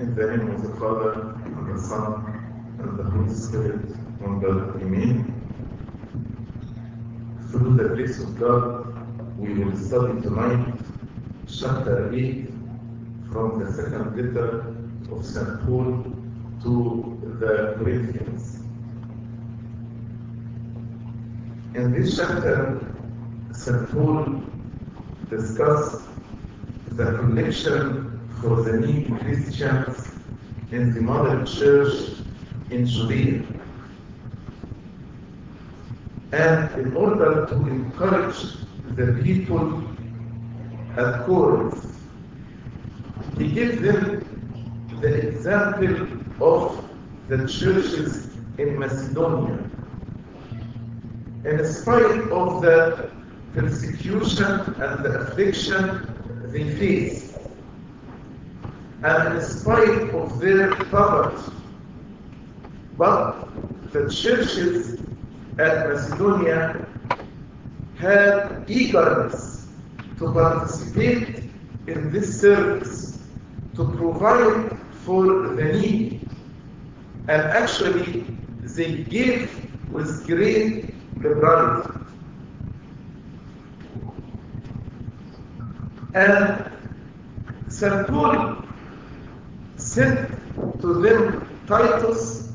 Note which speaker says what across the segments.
Speaker 1: In the name of the Father, and the Son, and the Holy Spirit, one God, Amen. Through the grace of God, we will study tonight chapter 8 from the second letter of St. Paul to the Corinthians. In this chapter, St. Paul discussed the collection for the new Christians in the Mother Church in Judea. And in order to encourage the people at Corinth, he gave them the example of the churches in Macedonia. In spite of the persecution and the affliction they faced, and in spite of their poverty, but the churches at Macedonia had eagerness to participate in this service, to provide for the needy, and actually they gave with great liberality. And St. Paul sent to them Titus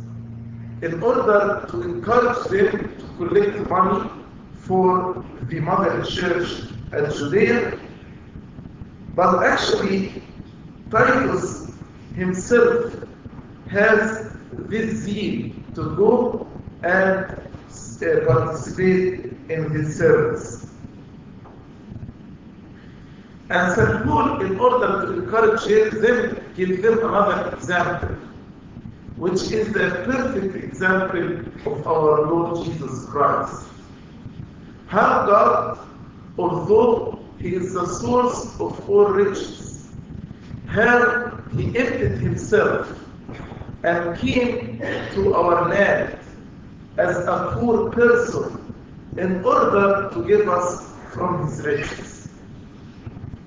Speaker 1: in order to encourage them to collect money for the mother church at Judea. But actually, Titus himself has this zeal to go and uh, participate in his service. And St. Paul, in order to encourage them, give them another example, which is the perfect example of our Lord Jesus Christ. How God, although He is the source of all riches, how He emptied Himself and came to our land as a poor person in order to give us from His riches.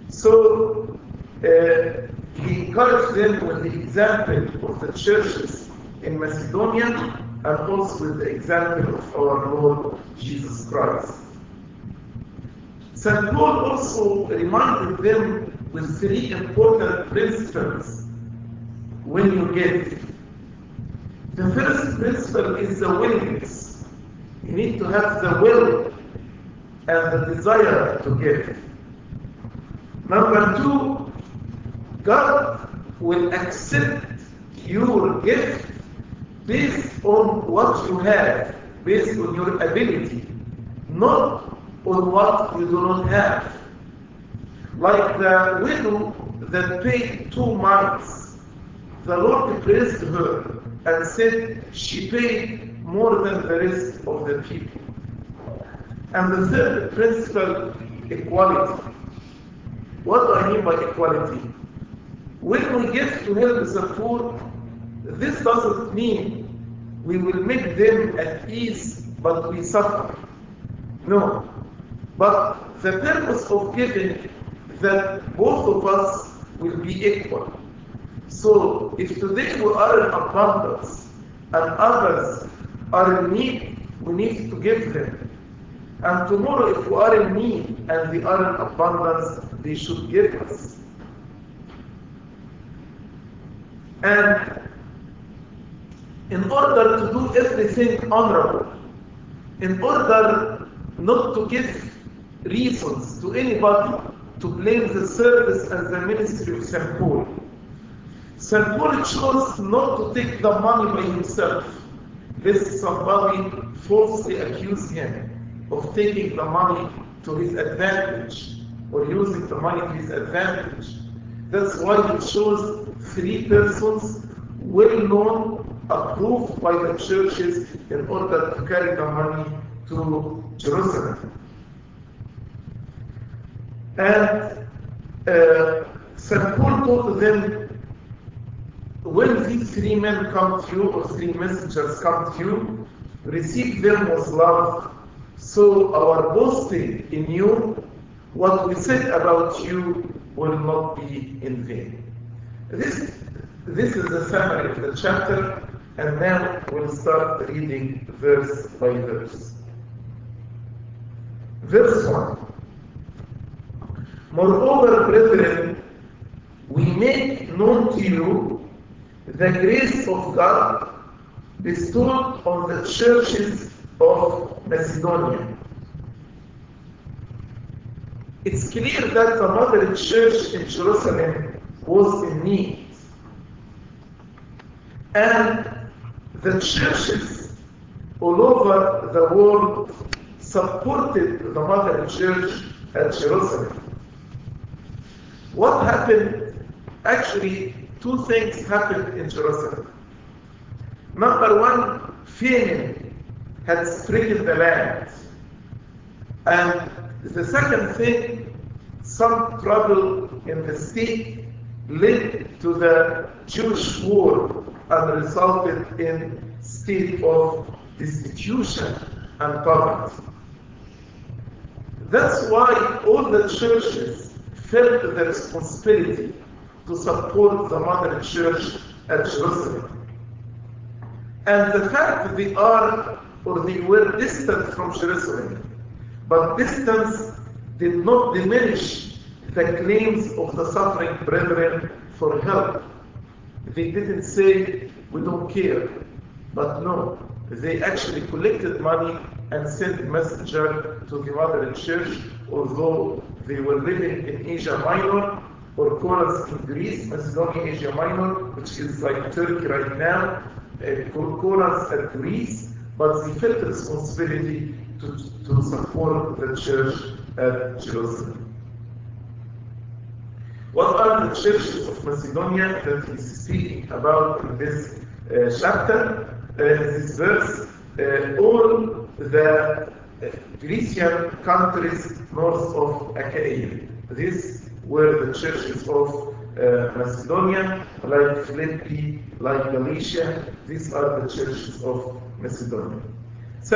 Speaker 1: So uh, he encouraged them with the example of the churches in Macedonia and also with the example of our Lord Jesus Christ. St. Paul also reminded them with three important principles when you give. The first principle is the willingness. You need to have the will and the desire to give. Number two, God will accept your gift based on what you have, based on your ability, not on what you do not have. Like the widow that paid two months, the Lord praised her and said she paid more than the rest of the people. And the third principle, equality. What do I mean by equality? When we give to help the poor, this doesn't mean we will make them at ease, but we suffer. No. But the purpose of giving that both of us will be equal. So if today we are in abundance and others are in need, we need to give them. And tomorrow, if we are in need and they are in abundance, they should give us. And in order to do everything honorable, in order not to give reasons to anybody to blame the service and the ministry of St. Paul, St. Paul chose not to take the money by himself, lest somebody falsely accuse him of taking the money to his advantage or using the money to his advantage. That's why he chose three persons well known, approved by the churches in order to carry the money to Jerusalem. And uh, St. Paul told them, when these three men come to you, or three messengers come to you, receive them with love so our boasting in you, what we said about you, will not be in vain. This this is the summary of the chapter, and now we'll start reading verse by verse. Verse 1 Moreover, brethren, we make known to you the grace of God bestowed on the churches of Macedonia. It's clear that the mother church in Jerusalem was in need. And the churches all over the world supported the mother church at Jerusalem. What happened? Actually, two things happened in Jerusalem. Number one, famine had stricken the land. And the second thing, some trouble in the state led to the Jewish war and resulted in state of destitution and poverty. That's why all the churches felt the responsibility to support the mother church at Jerusalem. And the fact they are or they were distant from Jerusalem, but distance did not diminish the claims of the suffering brethren for help. They didn't say, we don't care. But no, they actually collected money and sent messenger to the mother church, although they were living in Asia Minor or Coras in Greece, Macedonia, Asia Minor, which is like Turkey right now, uh, Coras at Greece, but they felt the responsibility to, to support the church at Jerusalem. What are the churches of Macedonia that he's speaking about in this uh, chapter? Uh, this verse, uh, all the Grecian countries north of Achaia. These were the churches of Macedonia, like Philippi, like Galatia. These are the churches of Macedonia. Is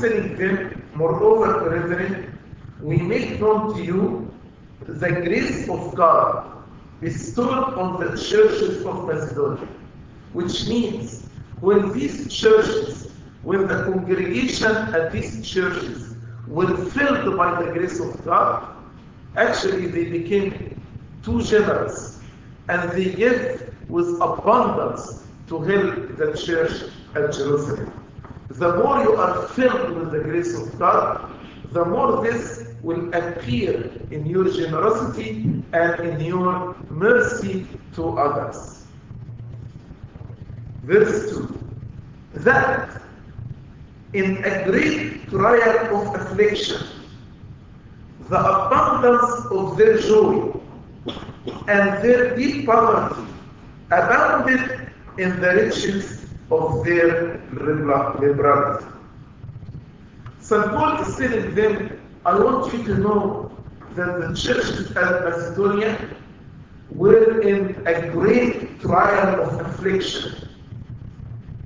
Speaker 1: telling them, moreover, brethren, we make known to you the grace of God bestowed on the churches of Macedonia, which means when these churches, when the congregation at these churches were filled by the grace of God, actually they became too generous and they gave with abundance to help the church at Jerusalem. The more you are filled with the grace of God, the more this will appear in your generosity and in your mercy to others. Verse 2 That in a great trial of affliction, the abundance of their joy and their deep poverty abounded in the riches of their liberality. St. Paul is telling them, I want you to know that the churches at Macedonia were in a great trial of affliction.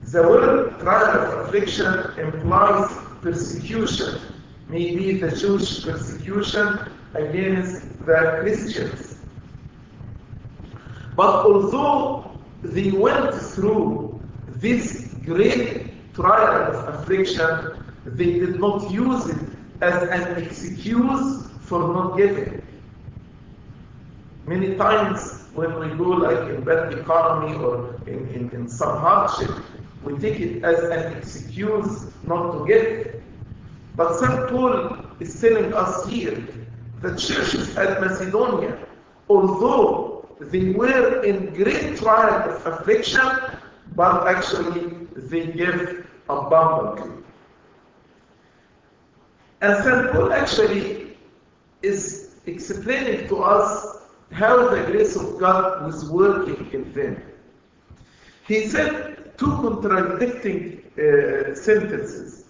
Speaker 1: The word trial of affliction implies persecution, maybe the Jewish persecution against the Christians. But although they went through this great trial of affliction, they did not use it as an excuse for not giving. Many times when we go like in bad economy or in, in, in some hardship, we take it as an excuse not to give. But St. Paul is telling us here, the churches at Macedonia, although they were in great trial of affliction, but actually they give abundantly. And St. Paul actually is explaining to us how the grace of God was working in them. He said two contradicting uh, sentences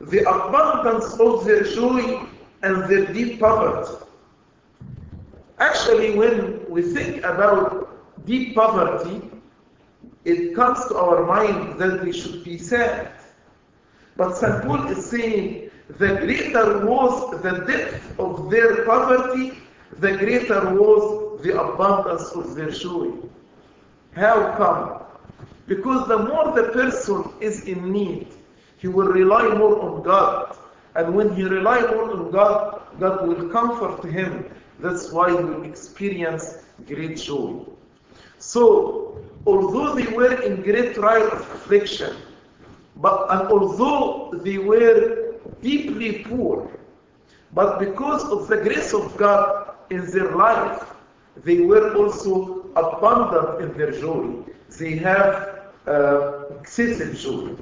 Speaker 1: the abundance of their joy and their deep poverty. Actually, when we think about deep poverty, it comes to our mind that we should be sad. But St. Paul is saying the greater was the depth of their poverty, the greater was the abundance of their joy. How come? Because the more the person is in need, he will rely more on God. And when he rely more on God, God will comfort him. That's why he will experience great joy. So, although they were in great trial of affliction, but and although they were deeply poor, but because of the grace of God in their life, they were also abundant in their joy. They have uh, excessive joy.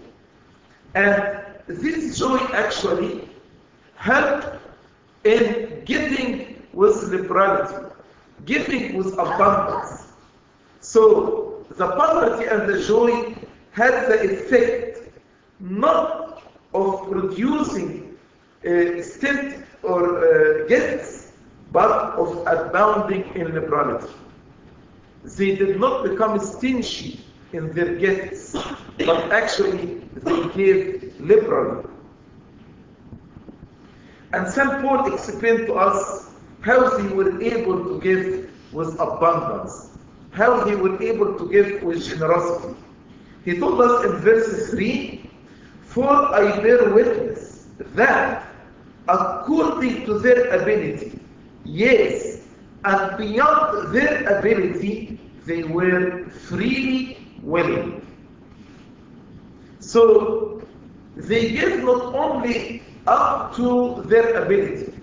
Speaker 1: And this joy actually helped in giving with liberality, giving with abundance. So the poverty and the joy had the effect not of producing uh, or uh, gifts, but of abounding in liberality. They did not become stingy in their gifts, but actually they gave liberally. And St. Paul explained to us how they were able to give with abundance, how they were able to give with generosity. He told us in verse 3 For I bear witness that according to their ability, yes, and beyond their ability, they were freely willing. So they gave not only up to their ability,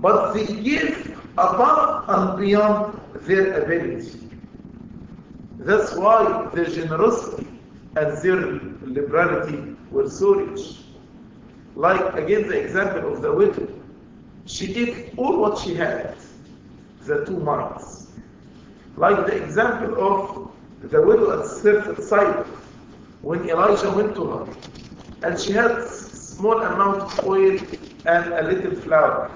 Speaker 1: but they give above and beyond their ability. That's why their generosity and their liberality were so rich. Like again the example of the widow. She gave all what she had, the two months. Like the example of the widow at certain side when Elijah went to her and she had small amount of oil and a little flour.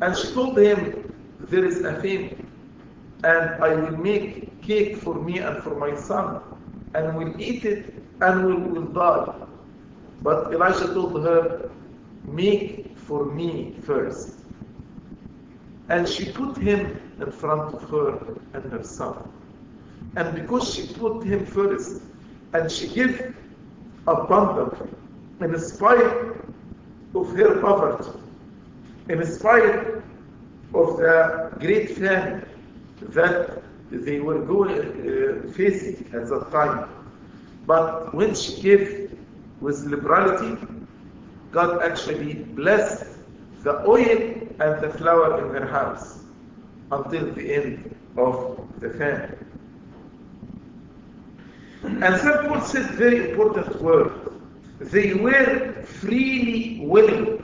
Speaker 1: And she told him, there is a famine and I will make cake for me and for my son and we'll eat it and we will die. But Elijah told her, make for me first. And she put him in front of her and her son. And because she put him first, and she gave abundantly, in spite of her poverty, in spite of the great famine that they were going uh, facing at that time. But when she gave with liberality, God actually blessed the oil and the flour in her house until the end of the famine. And St. Paul said very important word. They were freely willing.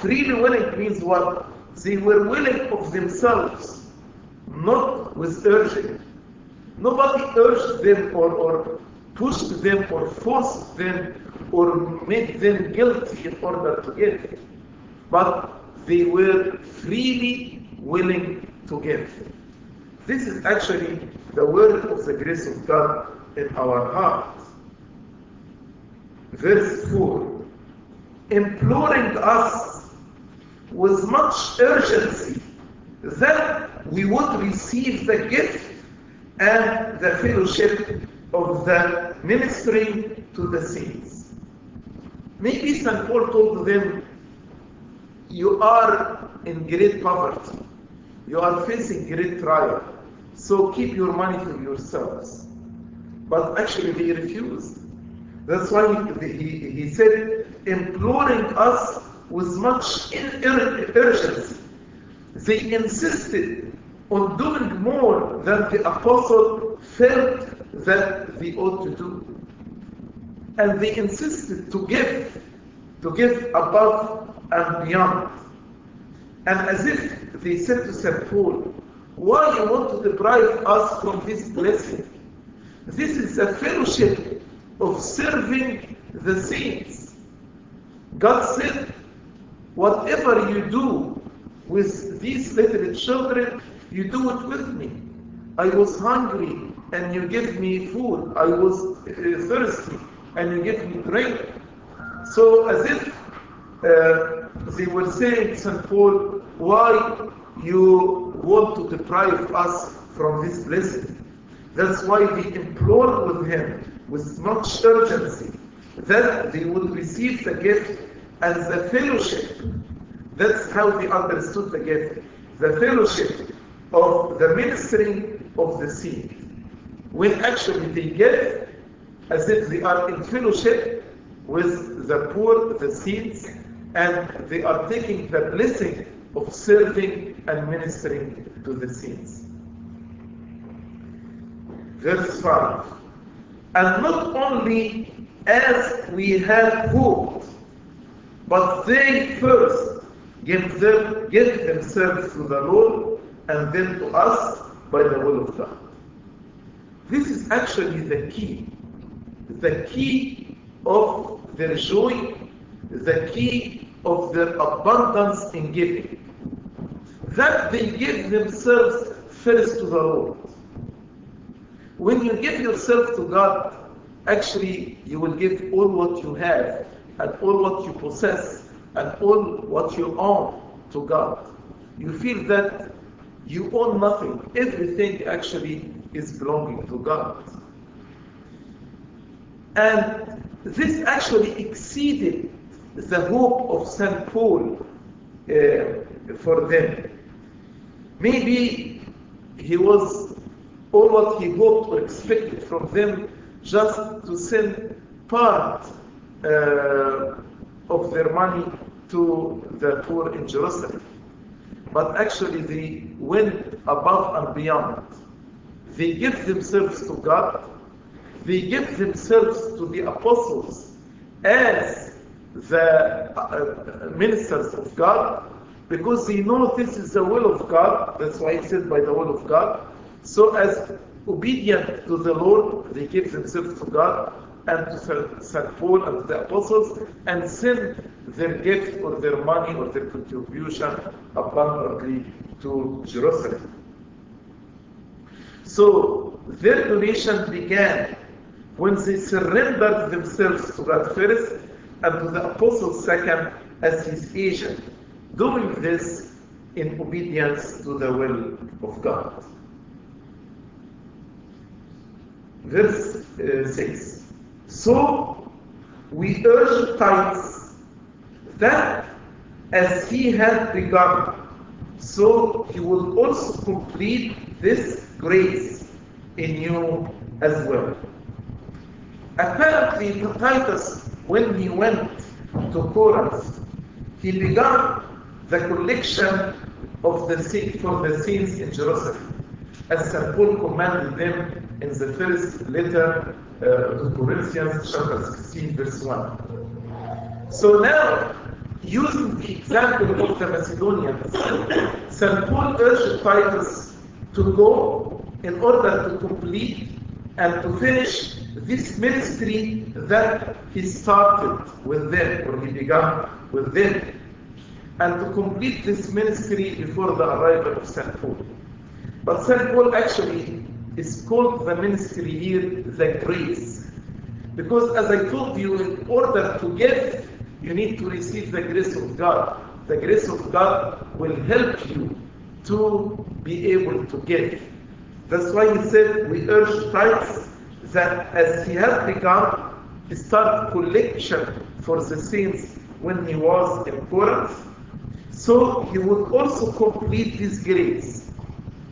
Speaker 1: Freely willing means what? They were willing of themselves, not with urging. Nobody urged them or, or pushed them or forced them or made them guilty in order to give. But they were freely willing to give. This is actually the word of the grace of God in our hearts. Verse 4 imploring us with much urgency that we would receive the gift and the fellowship of the ministry to the saints. Maybe St. Paul told them, You are in great poverty, you are facing great trial, so keep your money for yourselves. But actually, they refused. That's why he, he, he said, imploring us with much urgency. They insisted on doing more than the apostle felt that they ought to do. And they insisted to give, to give above and beyond. And as if they said to St. Paul, why you want to deprive us from this blessing? This is a fellowship of serving the saints. God said, whatever you do with these little children, you do it with me. I was hungry and you give me food. I was uh, thirsty and you give me drink. So as if uh, they were saying, St. Paul, why you want to deprive us from this blessing? That's why they implored with him with much urgency that they would receive the gift as the fellowship. That's how they understood the gift. The fellowship of the ministering of the seed. When actually they give as if they are in fellowship with the poor, the saints, and they are taking the blessing of serving and ministering to the saints. Verse 5. And not only as we had hoped, but they first give, them, give themselves to the Lord and then to us by the will of God. This is actually the key. The key of their joy, the key of their abundance in giving. That they give themselves first to the Lord. When you give yourself to God, actually you will give all what you have and all what you possess and all what you own to God. You feel that you own nothing. Everything actually is belonging to God. And this actually exceeded the hope of St. Paul uh, for them. Maybe he was all what he hoped or expected from them just to send part uh, of their money to the poor in Jerusalem. But actually, they went above and beyond. They give themselves to God, they give themselves to the apostles as the uh, ministers of God because they know this is the will of God. That's why it said by the will of God. So, as obedient to the Lord, they give themselves to God and to St. Paul and to the apostles and send their gift or their money or their contribution abundantly to Jerusalem. So their donation began when they surrendered themselves to God first and to the apostle second as his agent, doing this in obedience to the will of God. Verse uh, 6. So we urge Titus that as he had begun, so he will also complete this grace in you as well. Apparently, Titus, when he went to Corinth, he began the collection of the seed for the saints in Jerusalem, as St. Paul commanded them in the first letter uh, to Corinthians, chapter 16, verse 1. So now, using the example of the Macedonians, St. Paul urged Titus to go in order to complete and to finish this ministry that he started with them, or he began with them, and to complete this ministry before the arrival of St. Paul. But St. Paul actually is called the ministry here the grace. Because as I told you, in order to give, you need to receive the grace of God. The grace of God will help you to be able to give. That's why he said, we urge Titus that as he has begun, he start collection for the saints when he was in Corinth. So he would also complete this grace.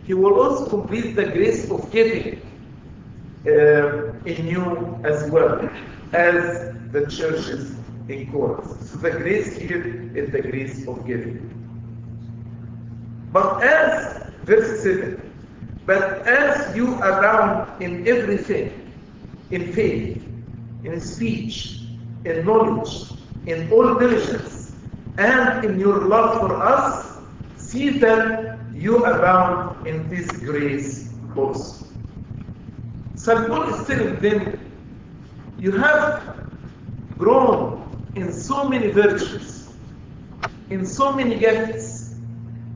Speaker 1: He will also complete the grace of giving uh, in you as well as the churches in Corinth. So the grace here is the grace of giving. But as, verse 7, but as you abound in everything, in faith, in speech, in knowledge, in all diligence, and in your love for us, see that you abound in this grace also. St. Paul is telling them, you have grown in so many virtues, in so many gifts,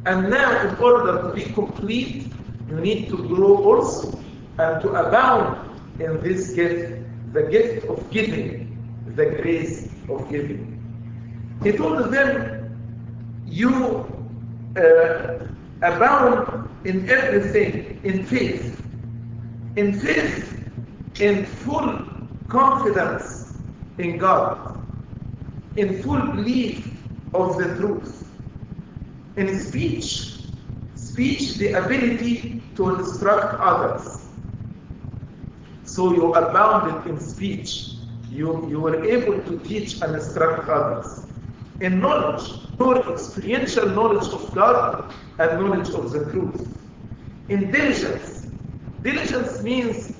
Speaker 1: and now in order to be complete, you need to grow also and to abound in this gift, the gift of giving, the grace of giving. He told them, you uh, abound in everything, in faith, in faith, in full confidence in God, in full belief of the truth. In speech, speech the ability to instruct others. So you abounded in speech. You, you were able to teach and instruct others. In knowledge, your experiential knowledge of God and knowledge of the truth. In diligence, diligence means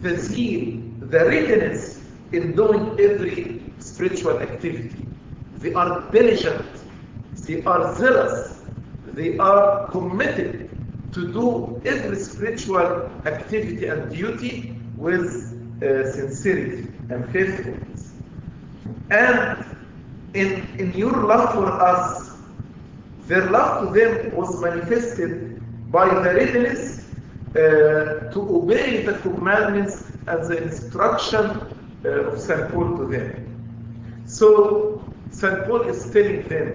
Speaker 1: the zeal, the readiness in doing every spiritual activity. They are diligent, they are zealous, they are committed to do every spiritual activity and duty with uh, sincerity and faithfulness. And in, in your love for us, their love to them was manifested by the readiness uh, to obey the commandments and the instruction uh, of St. Paul to them. So St. Paul is telling them,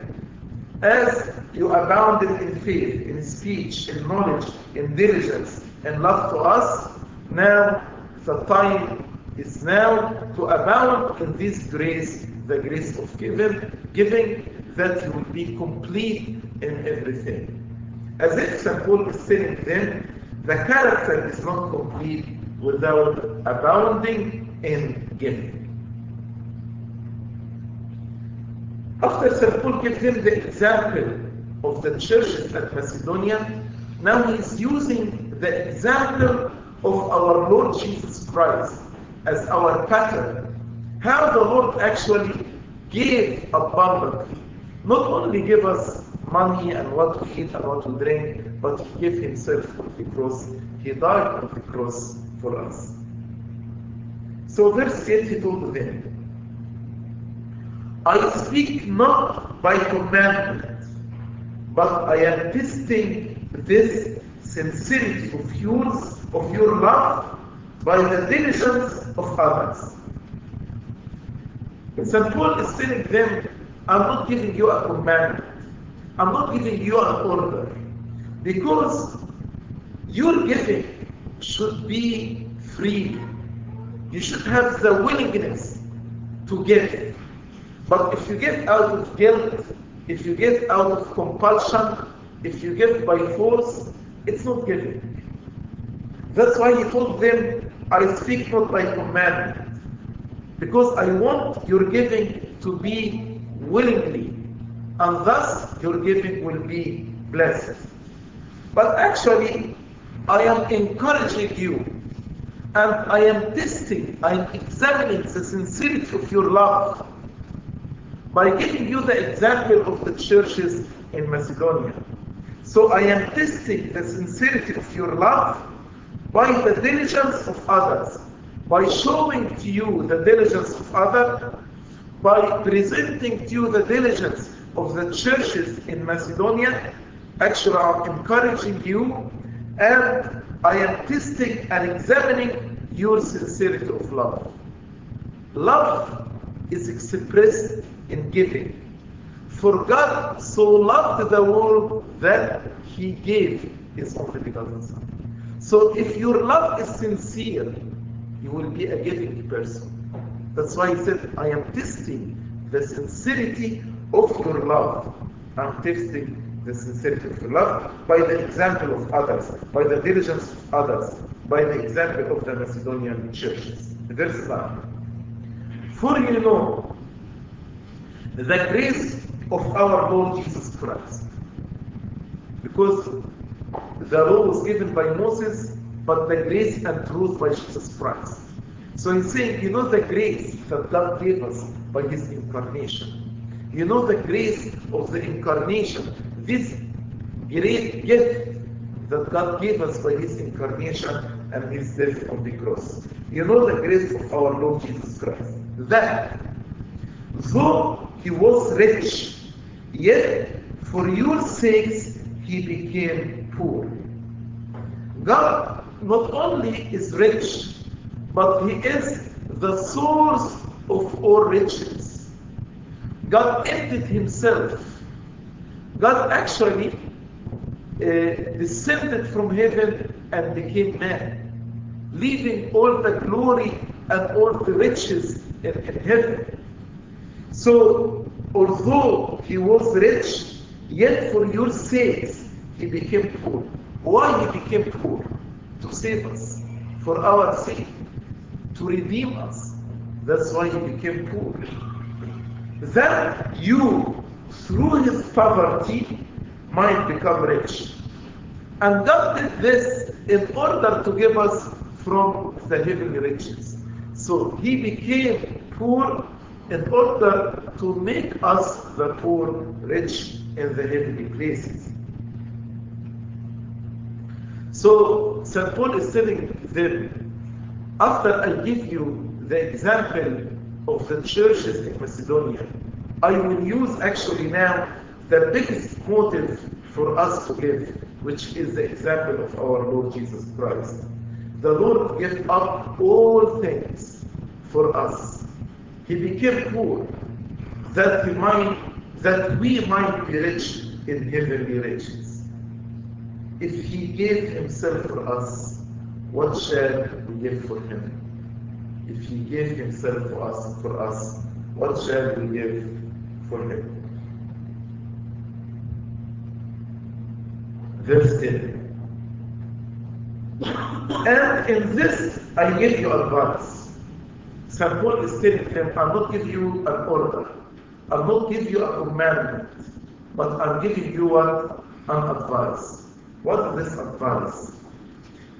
Speaker 1: as you abounded in faith, in speech, in knowledge, in diligence, and love to us, now the time is now to abound in this grace, the grace of giving, giving that you will be complete in everything. As if St. Paul is telling them, the character is not complete without abounding in giving. After St. Paul gives them the example of the churches at Macedonia, now he's using the example of our Lord Jesus Christ as our pattern. How the Lord actually gave abundantly. Not only give us money and what to eat and what to drink, but he gave himself on the cross. He died on the cross for us. So verse 8 he told them, I speak not by commandment, but I am testing this sincerity of yours, of your love, by the diligence of others. St. Paul is telling them, I'm not giving you a commandment. I'm not giving you an order. Because your giving should be free. You should have the willingness to give. But if you get out of guilt, if you get out of compulsion, if you give by force, it's not giving. That's why he told them, I speak not by commandment. Because I want your giving to be willingly. And thus your giving will be blessed. But actually, I am encouraging you. And I am testing, I am examining the sincerity of your love by giving you the example of the churches in Macedonia. So I am testing the sincerity of your love by the diligence of others, by showing to you the diligence of others, by presenting to you the diligence of the churches in Macedonia. Actually, I'm encouraging you and I am testing and examining your sincerity of love. Love is expressed in giving. For God so loved the world that he gave his only begotten Son. So if your love is sincere, you will be a giving person. That's why he said, I am testing the sincerity of your love. I'm testing the sincerity of your love by the example of others, by the diligence of others, by the example of the Macedonian churches. Verse 9. For you know the grace of our Lord Jesus Christ. Because the law was given by Moses, but the grace and truth by Jesus Christ. So he's saying, you know the grace that God gave us by his incarnation. You know the grace of the incarnation. This great gift that God gave us by his incarnation and his death on the cross. You know the grace of our Lord Jesus Christ. That though he was rich, yet for your sakes he became poor. God not only is rich, but he is the source of all riches. God emptied himself. God actually uh, descended from heaven and became man. leaving all the glory and all the riches in, in heaven. So, although he was rich, yet for your sakes he became poor. Why he became poor? To save us, for our sake, to redeem us. That's why he became poor. That you, through his poverty, might become rich. And God did this in order to give us from the heavenly riches. So he became poor in order to make us the poor rich in the heavenly places. So St. Paul is telling them, after I give you the example of the churches in Macedonia, I will use actually now the biggest motive for us to give, which is the example of our Lord Jesus Christ. The Lord gave up all things for us. He became poor that might that we might be rich in heavenly riches. If he gave himself for us, what shall we give for him? If he gave himself for us for us, what shall we give for him? Verse 10. And in this I give you advice. Paul is telling them, I'll not give you an order. I'll not give you a commandment. But I'm giving you what? An advice. What is this advice?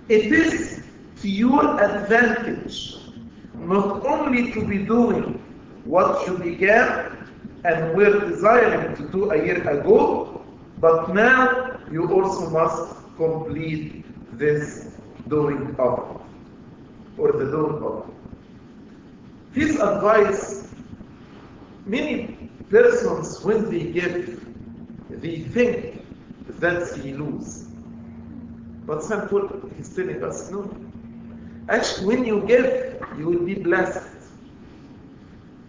Speaker 1: It is to your advantage not only to be doing what you began and were desiring to do a year ago, but now you also must complete this doing of or the doing of. His advice, many persons when they give, they think that they lose. But St. Paul is telling us no. Actually, when you give, you will be blessed.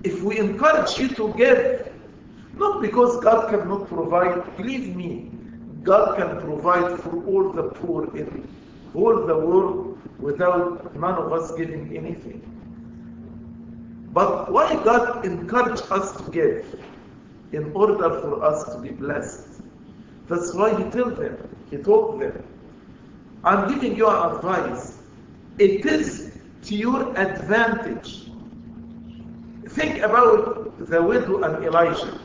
Speaker 1: If we encourage you to give, not because God cannot provide, believe me, God can provide for all the poor in all the world without none of us giving anything. But why God encouraged us to give? In order for us to be blessed. That's why He told them, He told them, I'm giving you advice. It is to your advantage. Think about the widow and Elijah.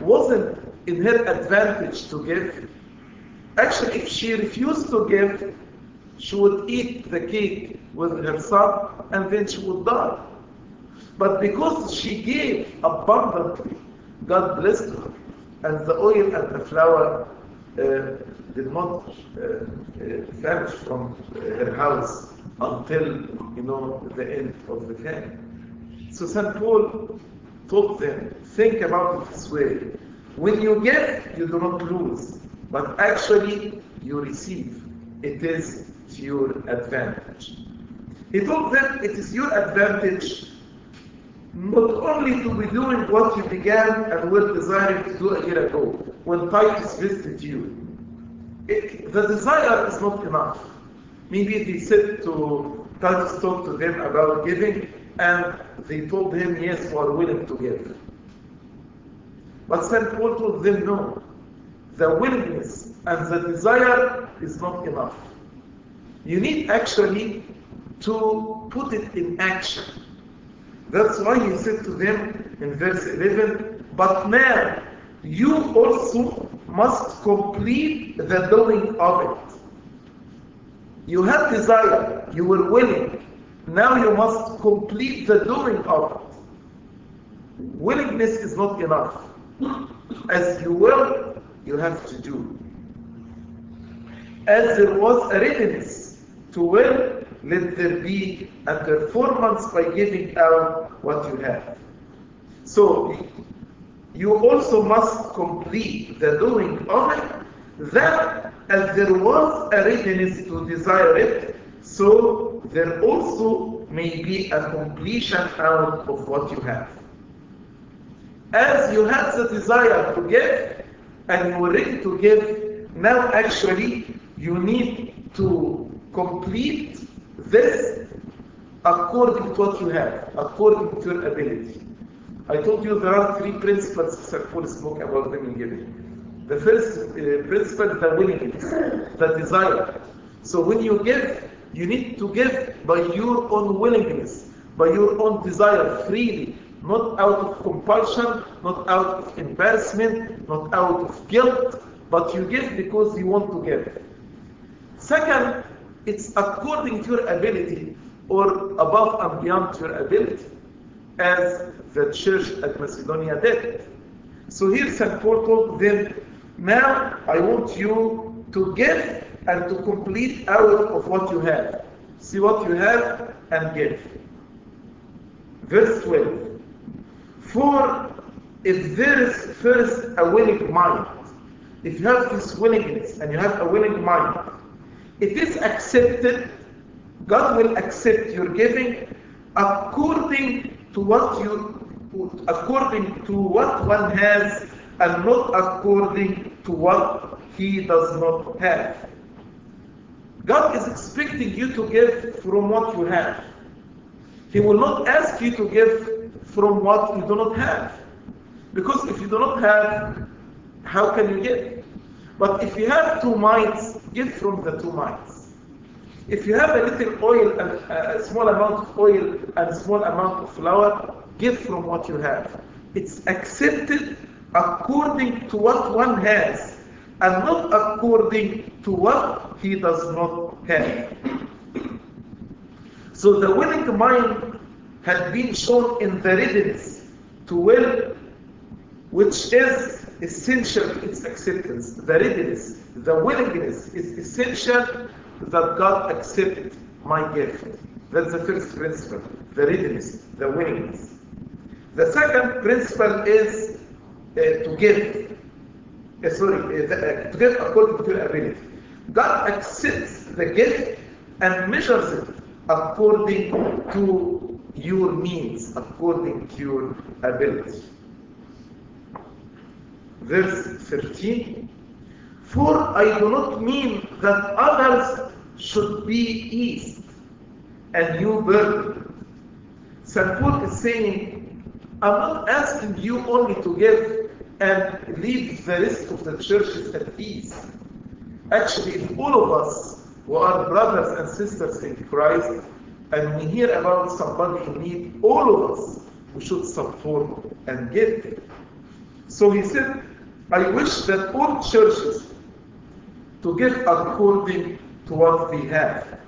Speaker 1: Wasn't in her advantage to give? Actually, if she refused to give, she would eat the cake with her son and then she would die. But because she gave abundantly, God blessed her. And the oil and the flour uh, did not uh, uh, from her house until, you know, the end of the famine. So St. Paul told them, think about it this way. When you get, you do not lose, but actually you receive. It is your advantage. He told them it is your advantage not only to be doing what you began and were desiring to do a year ago when Titus visited you. It, the desire is not enough. Maybe they said to Titus talk to them about giving and they told him, yes, we are willing to give. But St. Paul told them, no. The willingness and the desire is not enough. You need actually to put it in action. That's why he said to them in verse 11, But now you also must complete the doing of it. You had desire, you were willing. Now you must complete the doing of it. Willingness is not enough. As you will, you have to do. As there was a readiness to will, let there be a performance by giving out what you have. So, you also must complete the doing of it, that as there was a readiness to desire it, so there also may be a completion out of what you have. As you had the desire to give, and you were ready to give, now actually you need to complete this according to what you have, according to your ability. I told you there are three principles St. Paul spoke about them in giving. The first uh, principle is the willingness, the desire. So when you give, you need to give by your own willingness, by your own desire, freely, not out of compulsion, not out of embarrassment, not out of guilt, but you give because you want to give. Second, it's according to your ability or above and beyond your ability, as the church at Macedonia did. So here St. Paul told them, now I want you to give and to complete out of what you have. See what you have and give. Verse 12. For if there is first a willing mind, if you have this willingness and you have a willing mind, it is accepted, God will accept your giving according to what you according to what one has and not according to what he does not have. God is expecting you to give from what you have. He will not ask you to give from what you do not have. Because if you do not have, how can you give? But if you have two mites, give from the two mites. If you have a little oil and a small amount of oil and a small amount of flour, give from what you have. It's accepted according to what one has and not according to what he does not have. So the willing mind had been shown in the readiness to will, which is essential in its acceptance. The readiness, the willingness is essential that God accept my gift. That's the first principle, the readiness, the willingness. The second principle is uh, to give. Uh, sorry, uh, the, to give according to your ability. God accepts the gift and measures it according to your means, according to your ability. Verse 13 For I do not mean that others should be eased and you burdened. St. Paul is saying, I'm not asking you only to give and leave the rest of the churches at ease. Actually, if all of us who are brothers and sisters in Christ and we hear about somebody in need, all of us, we should support and give. So he said, I wish that all churches to give according to what they have.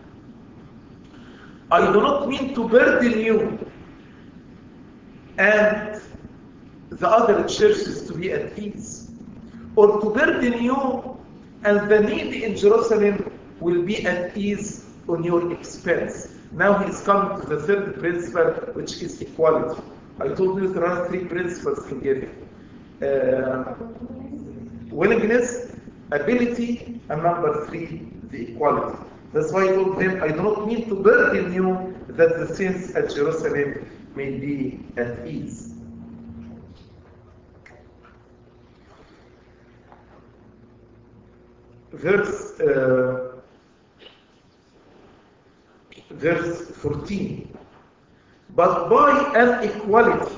Speaker 1: I do not mean to burden you and the other churches to be at ease, or to burden you and the needy in Jerusalem will be at ease on your expense. Now he's coming to the third principle, which is equality. I told you there are three principles in giving. Uh, willingness, ability, and number three, the equality. That's why I told them, I do not mean to burden you that the saints at Jerusalem may be at ease. Verse, uh, verse 14. But by an equality,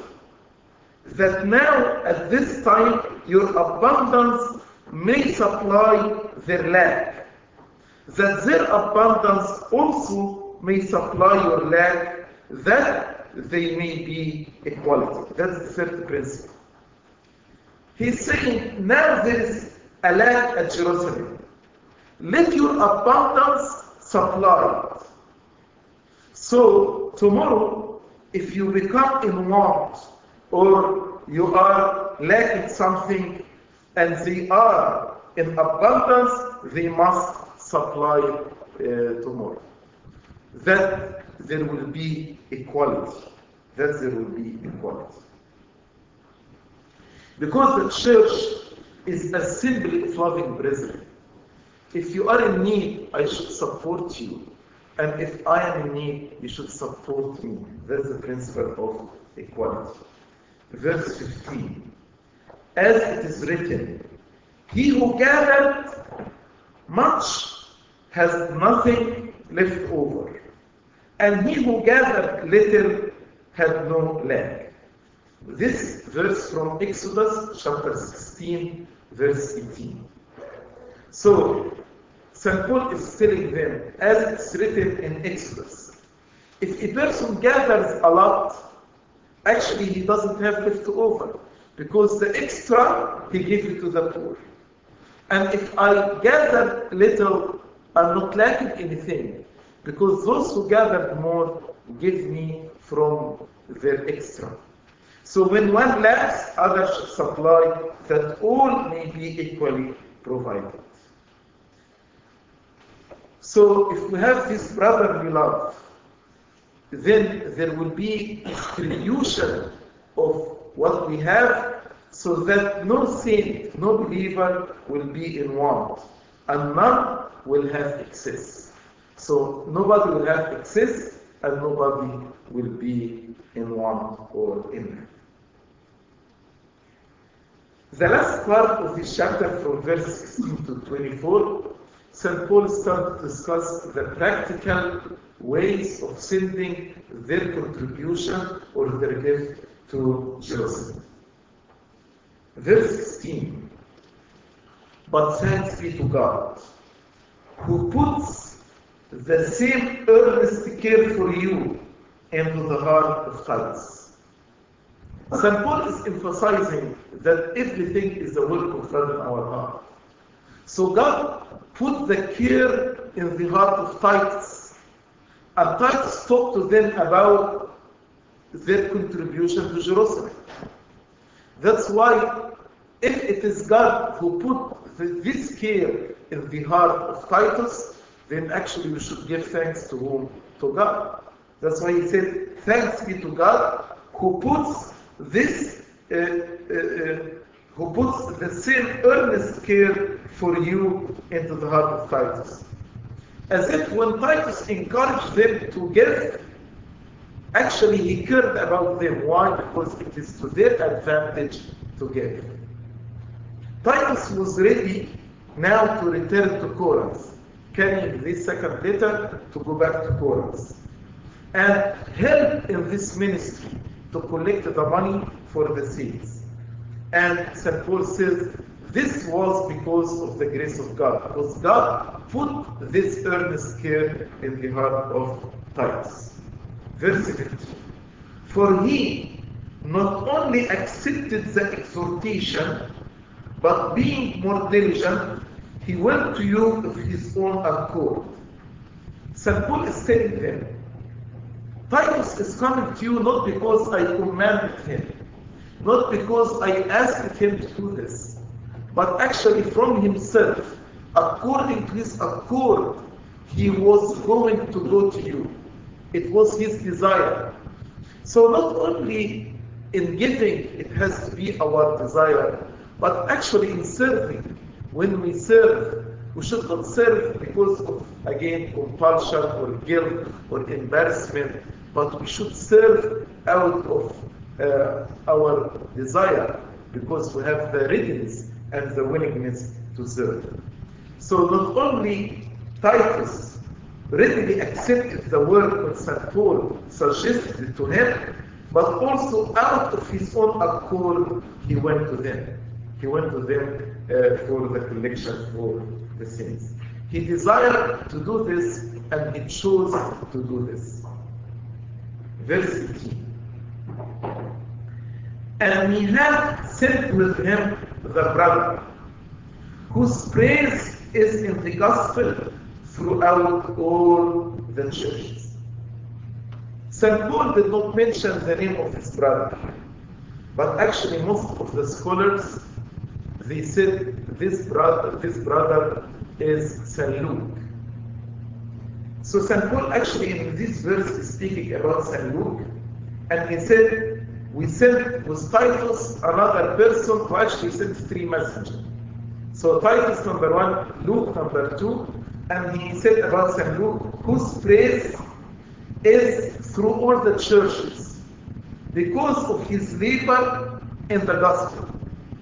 Speaker 1: that now at this time your abundance may supply their lack, that their abundance also may supply your lack, that they may be equality. That's the third principle. He's saying, now there is a lack at Jerusalem. Let your abundance supply it. So, tomorrow, if you become in want or you are lacking something and they are in abundance, they must supply uh, tomorrow. That there will be equality. That there will be equality. Because the church is assembly of loving brethren. If you are in need, I should support you. And if I am in need, you should support me. That's the principle of equality. Verse 15. As it is written, He who gathered much has nothing left over. and he who gathered little had no lack. This verse from Exodus chapter 16, verse 18. So, St. Paul is telling them, as it's written in Exodus, if a person gathers a lot, actually he doesn't have left over because the extra he gives it to the poor. And if I gather little, I'm not lacking anything because those who gathered more give me from their extra. So when one lacks, others supply that all may be equally provided. So if we have this brotherly love, then there will be distribution of what we have so that no saint, no believer will be in want, and none will have excess. So nobody will have excess, and nobody will be in want or in lack. The last part of this chapter, from verse 16 to 24, St. Paul starts to discuss the practical ways of sending their contribution or their gift to Jerusalem. Verse 16 But thanks be to God, who puts the same earnest care for you into the heart of Titus. St. Paul is emphasizing that everything is the work of God in our heart. So God put the care in the heart of Titus. And Titus talked to them about their contribution to Jerusalem. That's why if it is God who put this care in the heart of Titus, then actually we should give thanks to whom? To God. That's why he said, Thanks be to God who puts this, uh, uh, uh, who puts the same earnest care for you into the heart of Titus. As if when Titus encouraged them to give, actually he cared about them. Why? Because it is to their advantage to give. Titus was ready now to return to Corinth, carrying this second letter to go back to Corinth, and help in this ministry to collect the money for the seeds. And St. Paul says, this was because of the grace of God, because God put this earnest care in the heart of Titus. Verse 15. For he not only accepted the exhortation, but being more diligent, he went to you of his own accord. St. Paul is telling them, Titus is coming to you not because I commanded him, not because I asked him to do this, but actually from himself, according to his accord, he was going to go to you. It was his desire. So not only in giving it has to be our desire, but actually in serving. When we serve, we should not serve because of, again, compulsion or guilt or embarrassment, but we should serve out of uh, our desire because we have the readiness and the willingness to serve. So not only Titus readily accepted the work St. Paul suggested to him, but also out of his own accord, he went to them. He went to them uh, for the collection for the sins. He desired to do this and he chose to do this. Verse 18. And he had sent with him the brother, whose praise is in the gospel throughout all the churches. St. Paul did not mention the name of his brother, but actually most of the scholars they said this brother, this brother is St. Luke. So St. Paul actually in this verse is speaking about St. Luke, and he said, we sent with Titus another person who actually sent three messengers. So Titus number one, Luke number two, and he said about St. Luke, whose praise is through all the churches because of his labor in the gospel.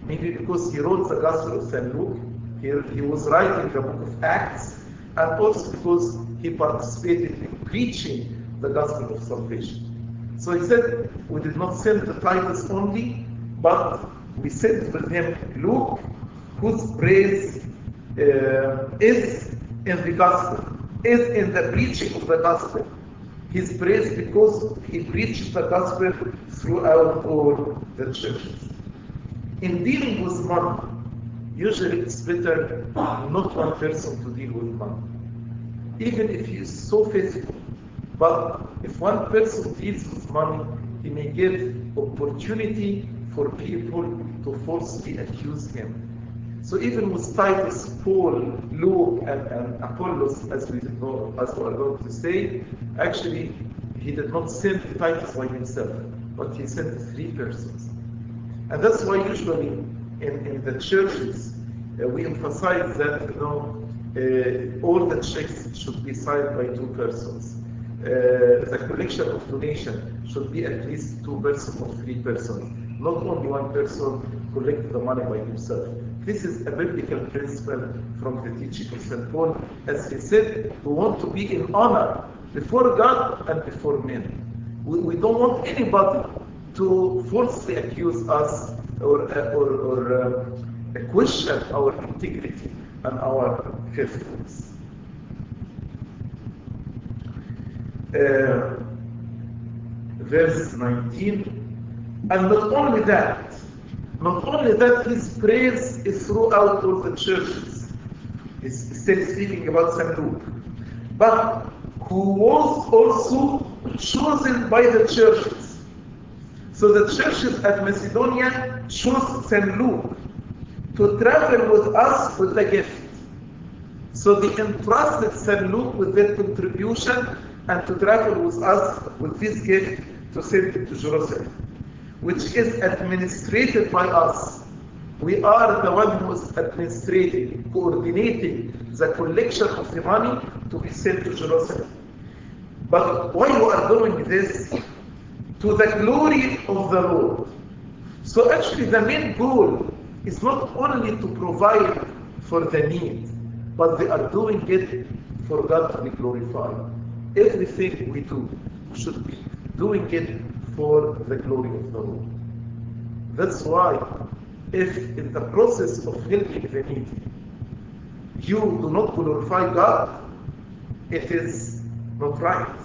Speaker 1: Maybe because he wrote the gospel of St. Luke, he, he was writing the book of Acts, and also because he participated in preaching the gospel of salvation. So he said, we did not send the Titus only, but we sent with him Luke, whose praise uh, is in the gospel, is in the preaching of the gospel. He's praised because he preached the gospel throughout all the churches. In dealing with money, usually it's better not one person to deal with money. Even if he is so faithful. But if one person deals with money, he may give opportunity for people to falsely accuse him. So even with Titus, Paul, Luke, and, and Apollos, as we, as we are going to say, actually he did not send Titus by himself, but he sent three persons. And that's why usually in, in the churches uh, we emphasize that you know uh, all the checks should be signed by two persons. Uh, the collection of donation should be at least two persons or three persons, not only one person collect the money by himself. This is a biblical principle from the teaching of St. Paul. As he said, we want to be in honor before God and before men. We, we don't want anybody to falsely accuse us or, or, or uh, question our integrity and our faithfulness. Uh, verse 19, and not only that, not only that, his praise is throughout all the churches. He's still speaking about St. Luke. But who was also chosen by the churches. So the churches at Macedonia chose St. Luke to travel with us with the gift. So they entrusted St. Luke with their contribution and to travel with us with this gift to send it to Jerusalem, which is administrated by us. We are the one who is administrating, coordinating the collection of the money to be sent to Jerusalem. But why we are doing this? To the glory of the Lord. So actually the main goal is not only to provide for the need, but they are doing it for God to be glorified. Everything we do should be doing it for the glory of the Lord. That's why if in the process of helping the needy, you do not glorify God, it is not right.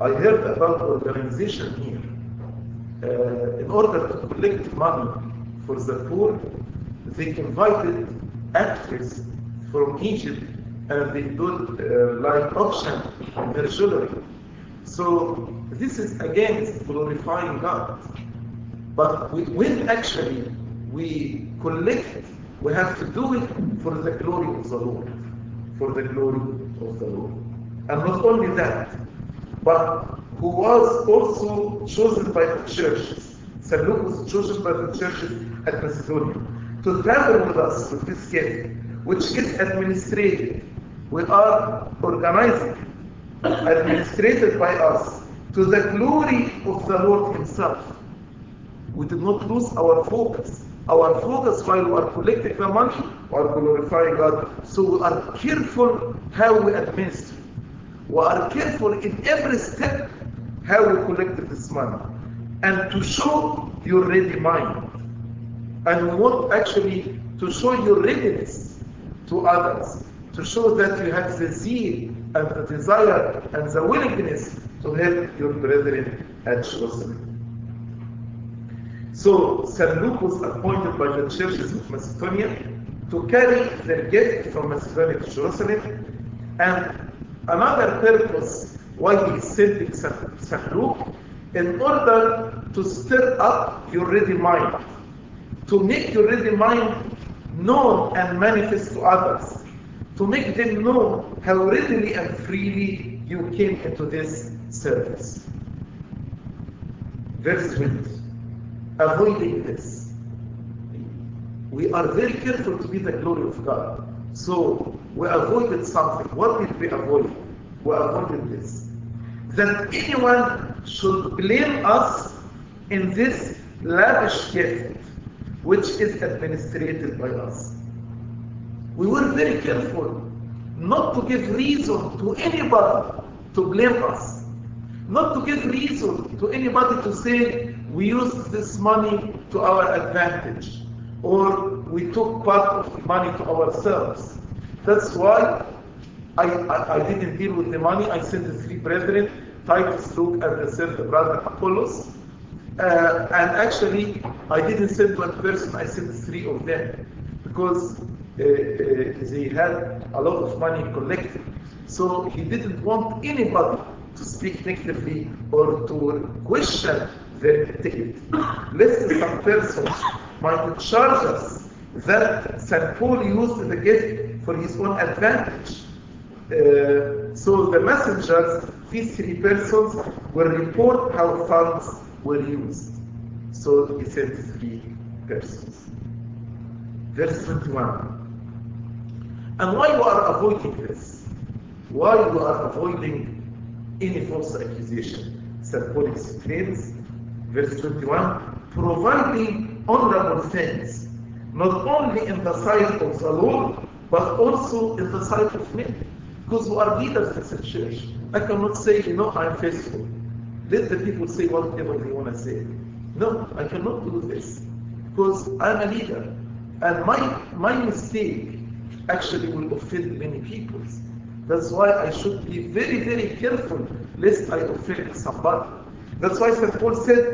Speaker 1: I heard about an organization here. Uh, in order to collect money for the poor, they invited actors from Egypt and they did uh, like auction on their jewelry. So this is against glorifying God. But when actually we collect, we have to do it for the glory of the Lord. For the glory of the Lord. And not only that, but who was also chosen by the churches. St. Luke was chosen by the churches at Macedonia to travel with us with this gift, which is administrated. We are organizing, administrated by us, to the glory of the Lord Himself. We did not lose our focus. Our focus while we are collecting the money, we are glorifying God. So we are careful how we administer. We are careful in every step how we collect this money. And to show your ready mind. And we want actually to show your readiness to others. To show that you have the zeal and the desire and the willingness to help your brethren at Jerusalem. So St. Luke was appointed by the churches of Macedonia to carry the gift from Macedonia to Jerusalem. And another purpose why he sent St. Luke, in order to stir up your ready mind, to make your ready mind known and manifest to others, to make them know how readily and freely you came into this service. Verse 20. Avoiding this. We are very careful to be the glory of God. So we avoided something. What did we avoid? We avoided this. That anyone should blame us in this lavish gift which is administrated by us. We were very careful not to give reason to anybody to blame us, not to give reason to anybody to say we used this money to our advantage or we took part of the money to ourselves. That's why I, I, I didn't deal with the money. I sent the three brethren, Titus, Luke, and the third brother Apollos. Uh, and actually, I didn't send one person, I sent three of them because uh, uh, they had a lot of money collected. So he didn't want anybody to speak negatively or to question their integrity. Lest some persons might charge us that St. Paul used the gift for his own advantage. Uh, so the messengers, these three persons, will report how funds were used. So he sent three persons. Verse 21. And why you are avoiding this? Why you are avoiding any false accusation? St. Paul explains, verse 21, providing honorable things, not only in the sight of the Lord, but also in the sight of men. Because we are leaders in the church. I cannot say, you know, I'm faithful. Let the people say whatever they want to say. No, I cannot do this. Because I'm a leader. And my, my mistake actually will offend many people. That's why I should be very, very careful lest I offend somebody. That's why St. Paul said,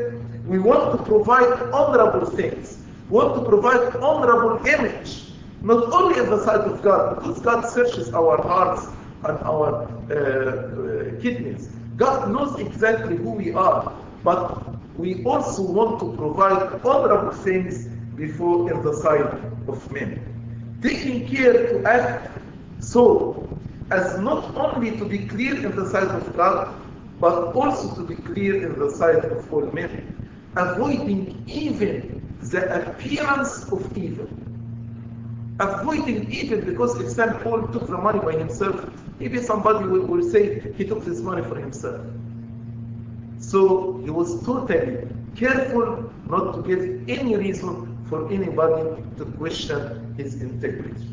Speaker 1: we want to provide honorable things. We want to provide honorable image. Not only in the sight of God, because God searches our hearts and our uh, uh, kidneys. God knows exactly who we are, but we also want to provide honorable things before in the sight of men. Taking care to act so as not only to be clear in the sight of God, but also to be clear in the sight of all men, avoiding even the appearance of evil. Avoiding evil because if St. Paul took the money by himself, maybe somebody will, will say he took this money for himself. So he was totally careful not to give any reason for anybody to question his integrity.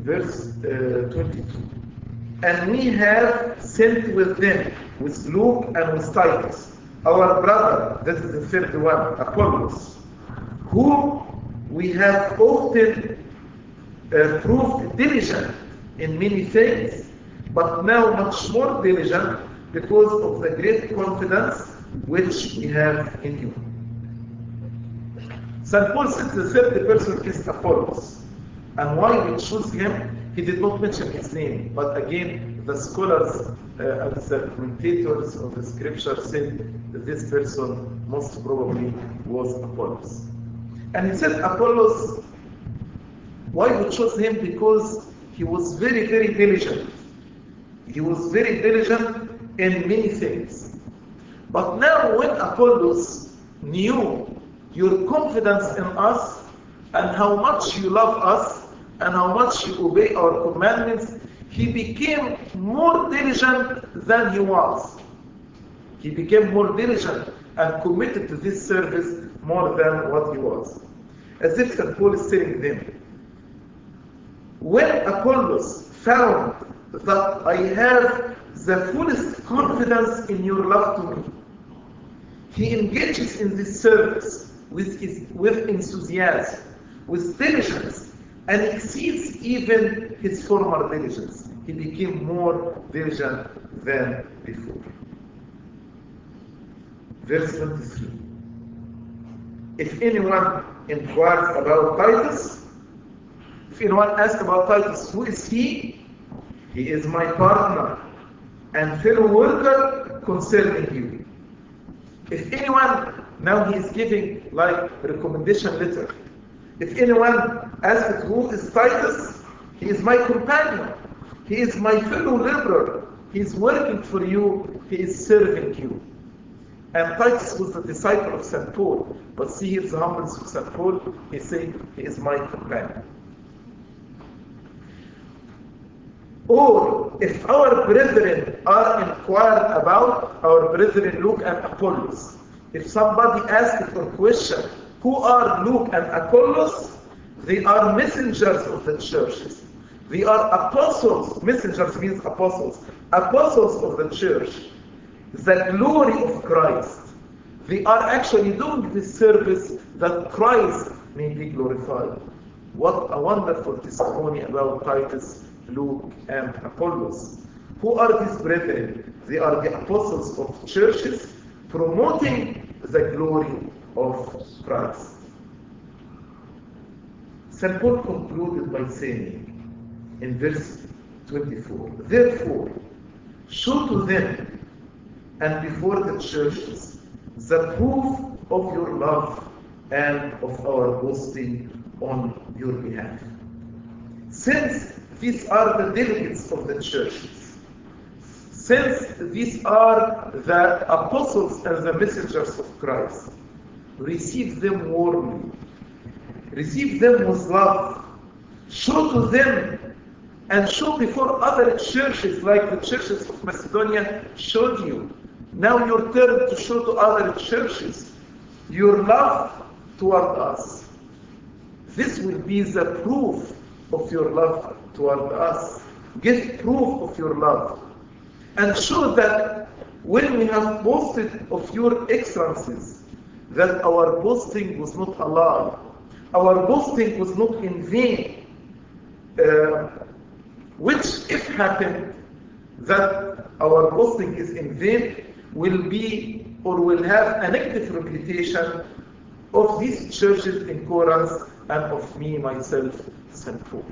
Speaker 1: Verse uh, 22. And we have sent with them, with Luke and with Titus, our brother, that is the third one, Apollos, who we have often uh, proved diligent in many things, but now much more diligent because of the great confidence which we have in you. St. Paul said the third person is Apollos. And why we choose him, he did not mention his name. But again, the scholars uh, and the commentators of the scripture said that this person most probably was Apollos. And he said Apollos, why we chose him? Because he was very, very diligent. He was very diligent in many things. But now when Apollos knew your confidence in us and how much you love us and how much you obey our commandments, he became more diligent than he was. He became more diligent and committed to this service more than what he was. As if St. Paul is telling them, when Apollos found that I have the fullest confidence in your love to me, he engages in this service with, his, with enthusiasm, with diligence, and exceeds even his former diligence. He became more diligent than before. Verse 23. If anyone inquires about Titus, if anyone asks about Titus, who is he? He is my partner and fellow worker concerning you. If anyone, now he is giving like recommendation letter. If anyone asks who is Titus, he is my companion. He is my fellow laborer. He is working for you. He is serving you. And Titus was the disciple of St. Paul. But see here the humbleness of St. Paul. He said, he is my companion. Or if our brethren are inquired about, our brethren Luke and Apollos, if somebody asks a question, who are Luke and Apollos? They are messengers of the churches. They are apostles. Messengers means apostles. Apostles of the church. The glory of Christ. They are actually doing this service that Christ may be glorified. What a wonderful testimony about Titus, Luke, and Apollos. Who are these brethren? They are the apostles of churches promoting the glory of Christ. St. Paul concluded by saying in verse 24, Therefore, show to them and before the churches the proof of your love and of our boasting on your behalf. Since these are the delegates of the churches, since these are the apostles and the messengers of Christ, receive them warmly, receive them with love, show to them and show before other churches like the churches of Macedonia showed you. Now your turn to show to other churches your love toward us. This will be the proof of your love toward us. Give proof of your love. And show that when we have boasted of your excellencies, that our boasting was not a lie. Our boasting was not in vain. Uh, which, if happened, that our boasting is in vain, will be or will have a negative reputation of these churches in Corinth and of me, myself, St. Paul.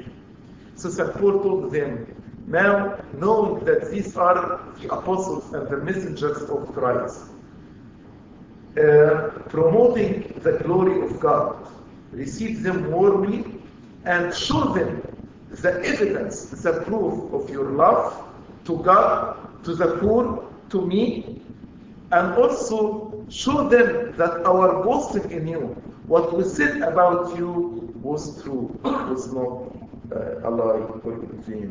Speaker 1: So St. Paul told them, now knowing that these are the apostles and the messengers of Christ, uh, promoting the glory of God, receive them warmly and show them the evidence, the proof of your love to God, to the poor, to me, and also show them that our boasting in you, what we said about you was true, was not uh, a lie a dream.